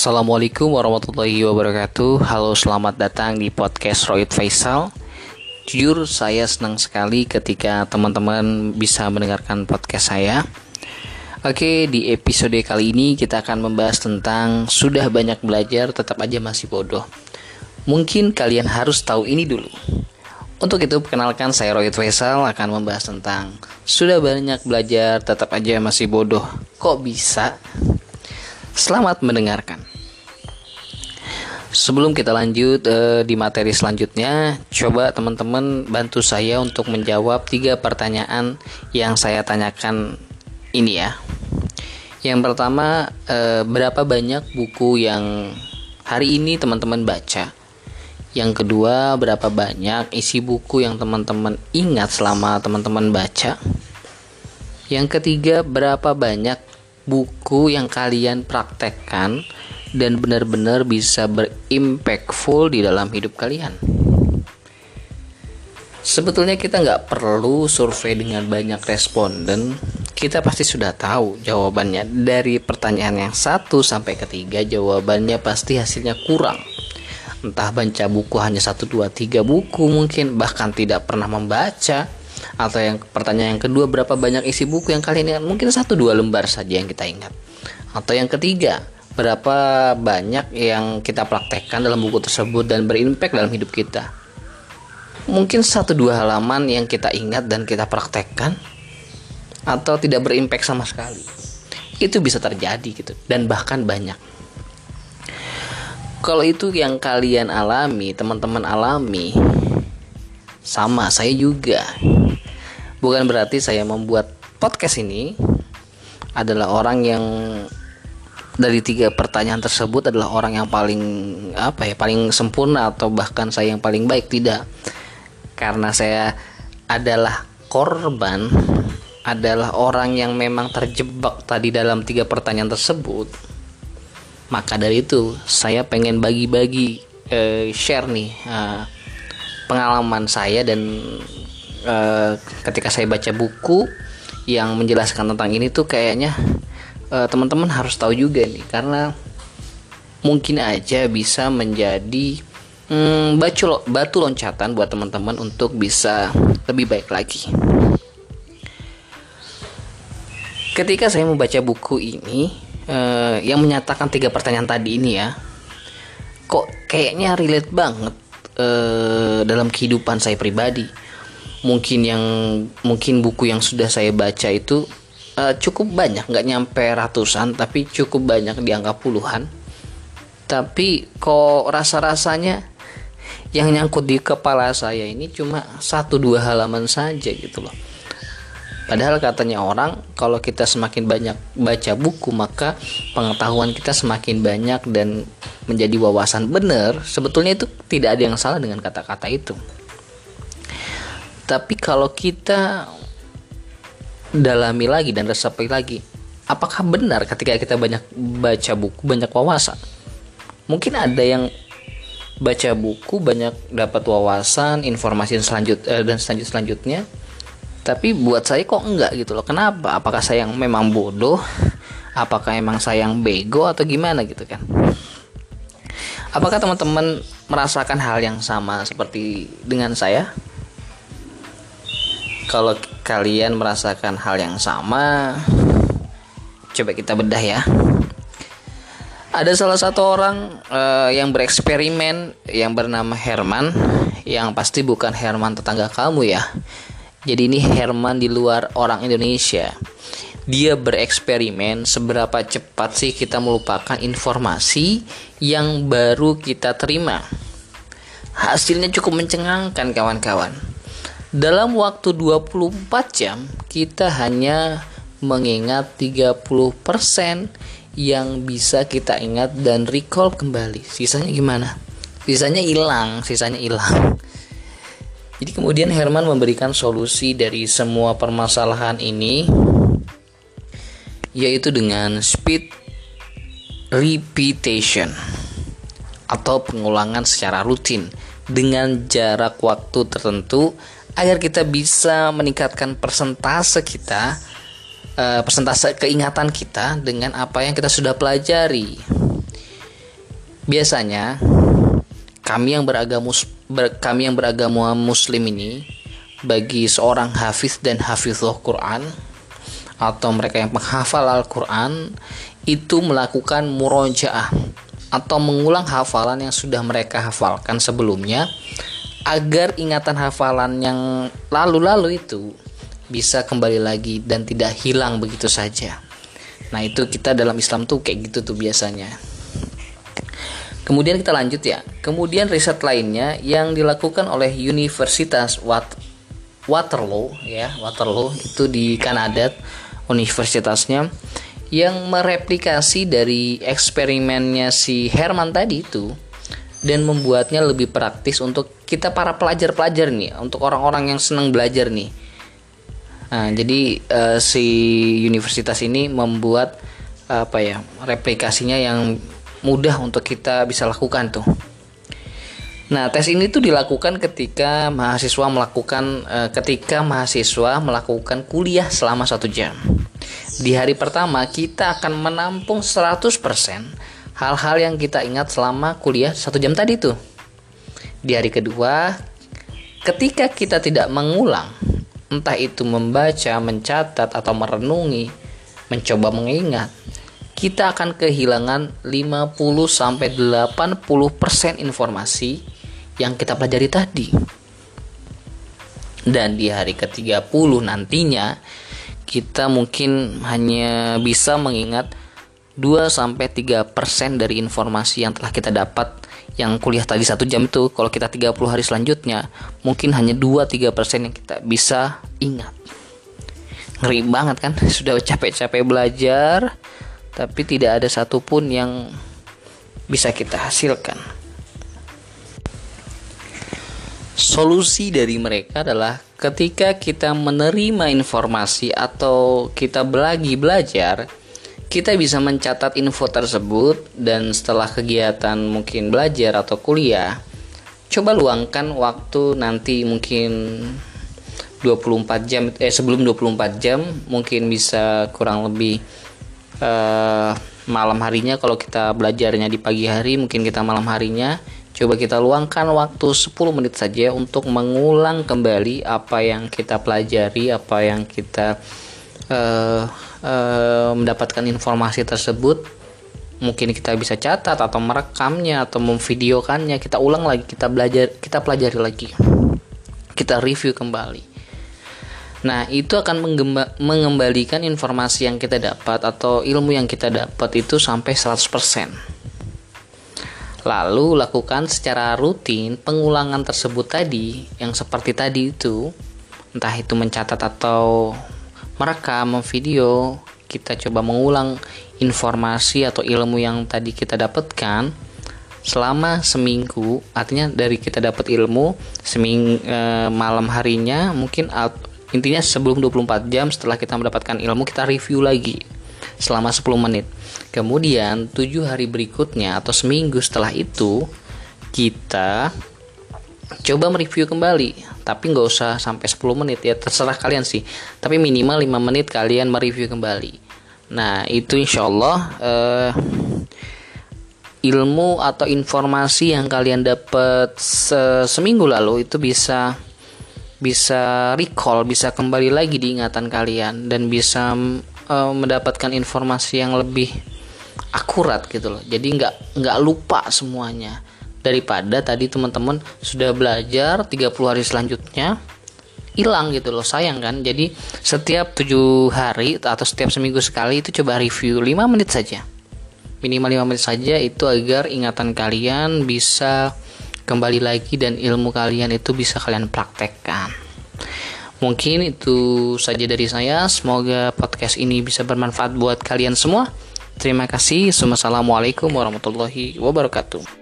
Assalamualaikum warahmatullahi wabarakatuh. Halo selamat datang di podcast Royd Faisal. Jujur saya senang sekali ketika teman-teman bisa mendengarkan podcast saya. Oke di episode kali ini kita akan membahas tentang Sudah banyak belajar tetap aja masih bodoh. Mungkin kalian harus tahu ini dulu. Untuk itu, perkenalkan saya Royd Faisal akan membahas tentang Sudah banyak belajar, tetap aja masih bodoh. Kok bisa? Selamat mendengarkan. Sebelum kita lanjut uh, di materi selanjutnya, coba teman-teman bantu saya untuk menjawab tiga pertanyaan yang saya tanyakan ini ya. Yang pertama, uh, berapa banyak buku yang hari ini teman-teman baca? Yang kedua, berapa banyak isi buku yang teman-teman ingat selama teman-teman baca? Yang ketiga, berapa banyak buku yang kalian praktekkan dan benar-benar bisa berimpactful di dalam hidup kalian. Sebetulnya kita nggak perlu survei dengan banyak responden, kita pasti sudah tahu jawabannya. Dari pertanyaan yang satu sampai ketiga, jawabannya pasti hasilnya kurang. Entah baca buku hanya satu dua tiga buku mungkin bahkan tidak pernah membaca atau yang pertanyaan yang kedua berapa banyak isi buku yang kalian ingat mungkin satu dua lembar saja yang kita ingat atau yang ketiga berapa banyak yang kita praktekkan dalam buku tersebut dan berimpact dalam hidup kita? Mungkin satu dua halaman yang kita ingat dan kita praktekkan atau tidak berimpact sama sekali. Itu bisa terjadi gitu dan bahkan banyak. Kalau itu yang kalian alami teman-teman alami sama saya juga. Bukan berarti saya membuat podcast ini adalah orang yang dari tiga pertanyaan tersebut adalah orang yang paling apa ya paling sempurna atau bahkan saya yang paling baik? Tidak. Karena saya adalah korban adalah orang yang memang terjebak tadi dalam tiga pertanyaan tersebut. Maka dari itu saya pengen bagi-bagi uh, share nih uh, pengalaman saya dan uh, ketika saya baca buku yang menjelaskan tentang ini tuh kayaknya uh, teman-teman harus tahu juga nih karena mungkin aja bisa menjadi hmm, batu batu loncatan buat teman-teman untuk bisa lebih baik lagi. Ketika saya membaca buku ini uh, yang menyatakan tiga pertanyaan tadi ini ya, kok kayaknya relate banget uh, dalam kehidupan saya pribadi mungkin yang mungkin buku yang sudah saya baca itu uh, cukup banyak nggak nyampe ratusan tapi cukup banyak di angka puluhan tapi kok rasa rasanya yang nyangkut di kepala saya ini cuma satu dua halaman saja gitu loh Padahal katanya orang kalau kita semakin banyak baca buku maka pengetahuan kita semakin banyak dan menjadi wawasan benar. Sebetulnya itu tidak ada yang salah dengan kata-kata itu. Tapi kalau kita dalami lagi dan resapi lagi, apakah benar ketika kita banyak baca buku, banyak wawasan? Mungkin ada yang baca buku banyak dapat wawasan, informasi selanjut eh, dan selanjut selanjutnya. Tapi buat saya kok enggak gitu loh. Kenapa? Apakah saya yang memang bodoh? Apakah emang saya yang bego atau gimana gitu kan? Apakah teman-teman merasakan hal yang sama seperti dengan saya kalau kalian merasakan hal yang sama coba kita bedah ya ada salah satu orang uh, yang bereksperimen yang bernama Herman yang pasti bukan Herman tetangga kamu ya jadi ini Herman di luar orang Indonesia. Dia bereksperimen seberapa cepat sih kita melupakan informasi yang baru kita terima. Hasilnya cukup mencengangkan kawan-kawan. Dalam waktu 24 jam, kita hanya mengingat 30% yang bisa kita ingat dan recall kembali. Sisanya gimana? Sisanya hilang, sisanya hilang. Jadi kemudian Herman memberikan solusi dari semua permasalahan ini yaitu dengan speed repetition atau pengulangan secara rutin dengan jarak waktu tertentu agar kita bisa meningkatkan persentase kita uh, persentase keingatan kita dengan apa yang kita sudah pelajari. biasanya kami yang beragama ber, kami yang beragama muslim ini bagi seorang hafiz dan hafizul Quran atau mereka yang penghafal Al-Quran itu melakukan murojaah atau mengulang hafalan yang sudah mereka hafalkan sebelumnya agar ingatan hafalan yang lalu-lalu itu bisa kembali lagi dan tidak hilang begitu saja. Nah, itu kita dalam Islam tuh kayak gitu tuh biasanya. Kemudian kita lanjut ya. Kemudian riset lainnya yang dilakukan oleh Universitas Wat Waterloo ya, Waterloo itu di Kanada universitasnya yang mereplikasi dari eksperimennya si Herman tadi itu dan membuatnya lebih praktis untuk kita para pelajar-pelajar nih, untuk orang-orang yang senang belajar nih. Nah, jadi uh, si universitas ini membuat uh, apa ya replikasinya yang mudah untuk kita bisa lakukan tuh. Nah, tes ini tuh dilakukan ketika mahasiswa melakukan uh, ketika mahasiswa melakukan kuliah selama satu jam. Di hari pertama kita akan menampung 100% hal-hal yang kita ingat selama kuliah satu jam tadi tuh. Di hari kedua, ketika kita tidak mengulang, entah itu membaca, mencatat, atau merenungi, mencoba mengingat, kita akan kehilangan 50-80% informasi yang kita pelajari tadi. Dan di hari ke-30 nantinya, kita mungkin hanya bisa mengingat 2 sampai 3% dari informasi yang telah kita dapat. Yang kuliah tadi satu jam itu kalau kita 30 hari selanjutnya mungkin hanya 2-3% yang kita bisa ingat. Ngeri banget kan? Sudah capek-capek belajar tapi tidak ada satupun yang bisa kita hasilkan. Solusi dari mereka adalah ketika kita menerima informasi atau kita lagi belajar, kita bisa mencatat info tersebut dan setelah kegiatan mungkin belajar atau kuliah, coba luangkan waktu nanti mungkin 24 jam eh sebelum 24 jam mungkin bisa kurang lebih eh, malam harinya kalau kita belajarnya di pagi hari mungkin kita malam harinya Coba kita luangkan waktu 10 menit saja untuk mengulang kembali apa yang kita pelajari, apa yang kita uh, uh, mendapatkan informasi tersebut. Mungkin kita bisa catat atau merekamnya atau memvideokannya. Kita ulang lagi, kita belajar, kita pelajari lagi. Kita review kembali. Nah, itu akan mengembalikan informasi yang kita dapat atau ilmu yang kita dapat itu sampai 100%. Lalu lakukan secara rutin pengulangan tersebut tadi yang seperti tadi itu entah itu mencatat atau merekam video kita coba mengulang informasi atau ilmu yang tadi kita dapatkan selama seminggu artinya dari kita dapat ilmu seming e, malam harinya mungkin intinya sebelum 24 jam setelah kita mendapatkan ilmu kita review lagi selama 10 menit. Kemudian 7 hari berikutnya atau seminggu setelah itu kita coba mereview kembali tapi nggak usah sampai 10 menit ya terserah kalian sih. Tapi minimal 5 menit kalian mereview kembali. Nah itu insya Allah eh, ilmu atau informasi yang kalian dapat se seminggu lalu itu bisa bisa recall bisa kembali lagi di ingatan kalian dan bisa uh, mendapatkan informasi yang lebih akurat gitu loh. Jadi nggak nggak lupa semuanya daripada tadi teman-teman sudah belajar 30 hari selanjutnya hilang gitu loh sayang kan jadi setiap tujuh hari atau setiap seminggu sekali itu coba review 5 menit saja minimal 5 menit saja itu agar ingatan kalian bisa kembali lagi dan ilmu kalian itu bisa kalian praktekkan Mungkin itu saja dari saya. Semoga podcast ini bisa bermanfaat buat kalian semua. Terima kasih. Wassalamualaikum warahmatullahi wabarakatuh.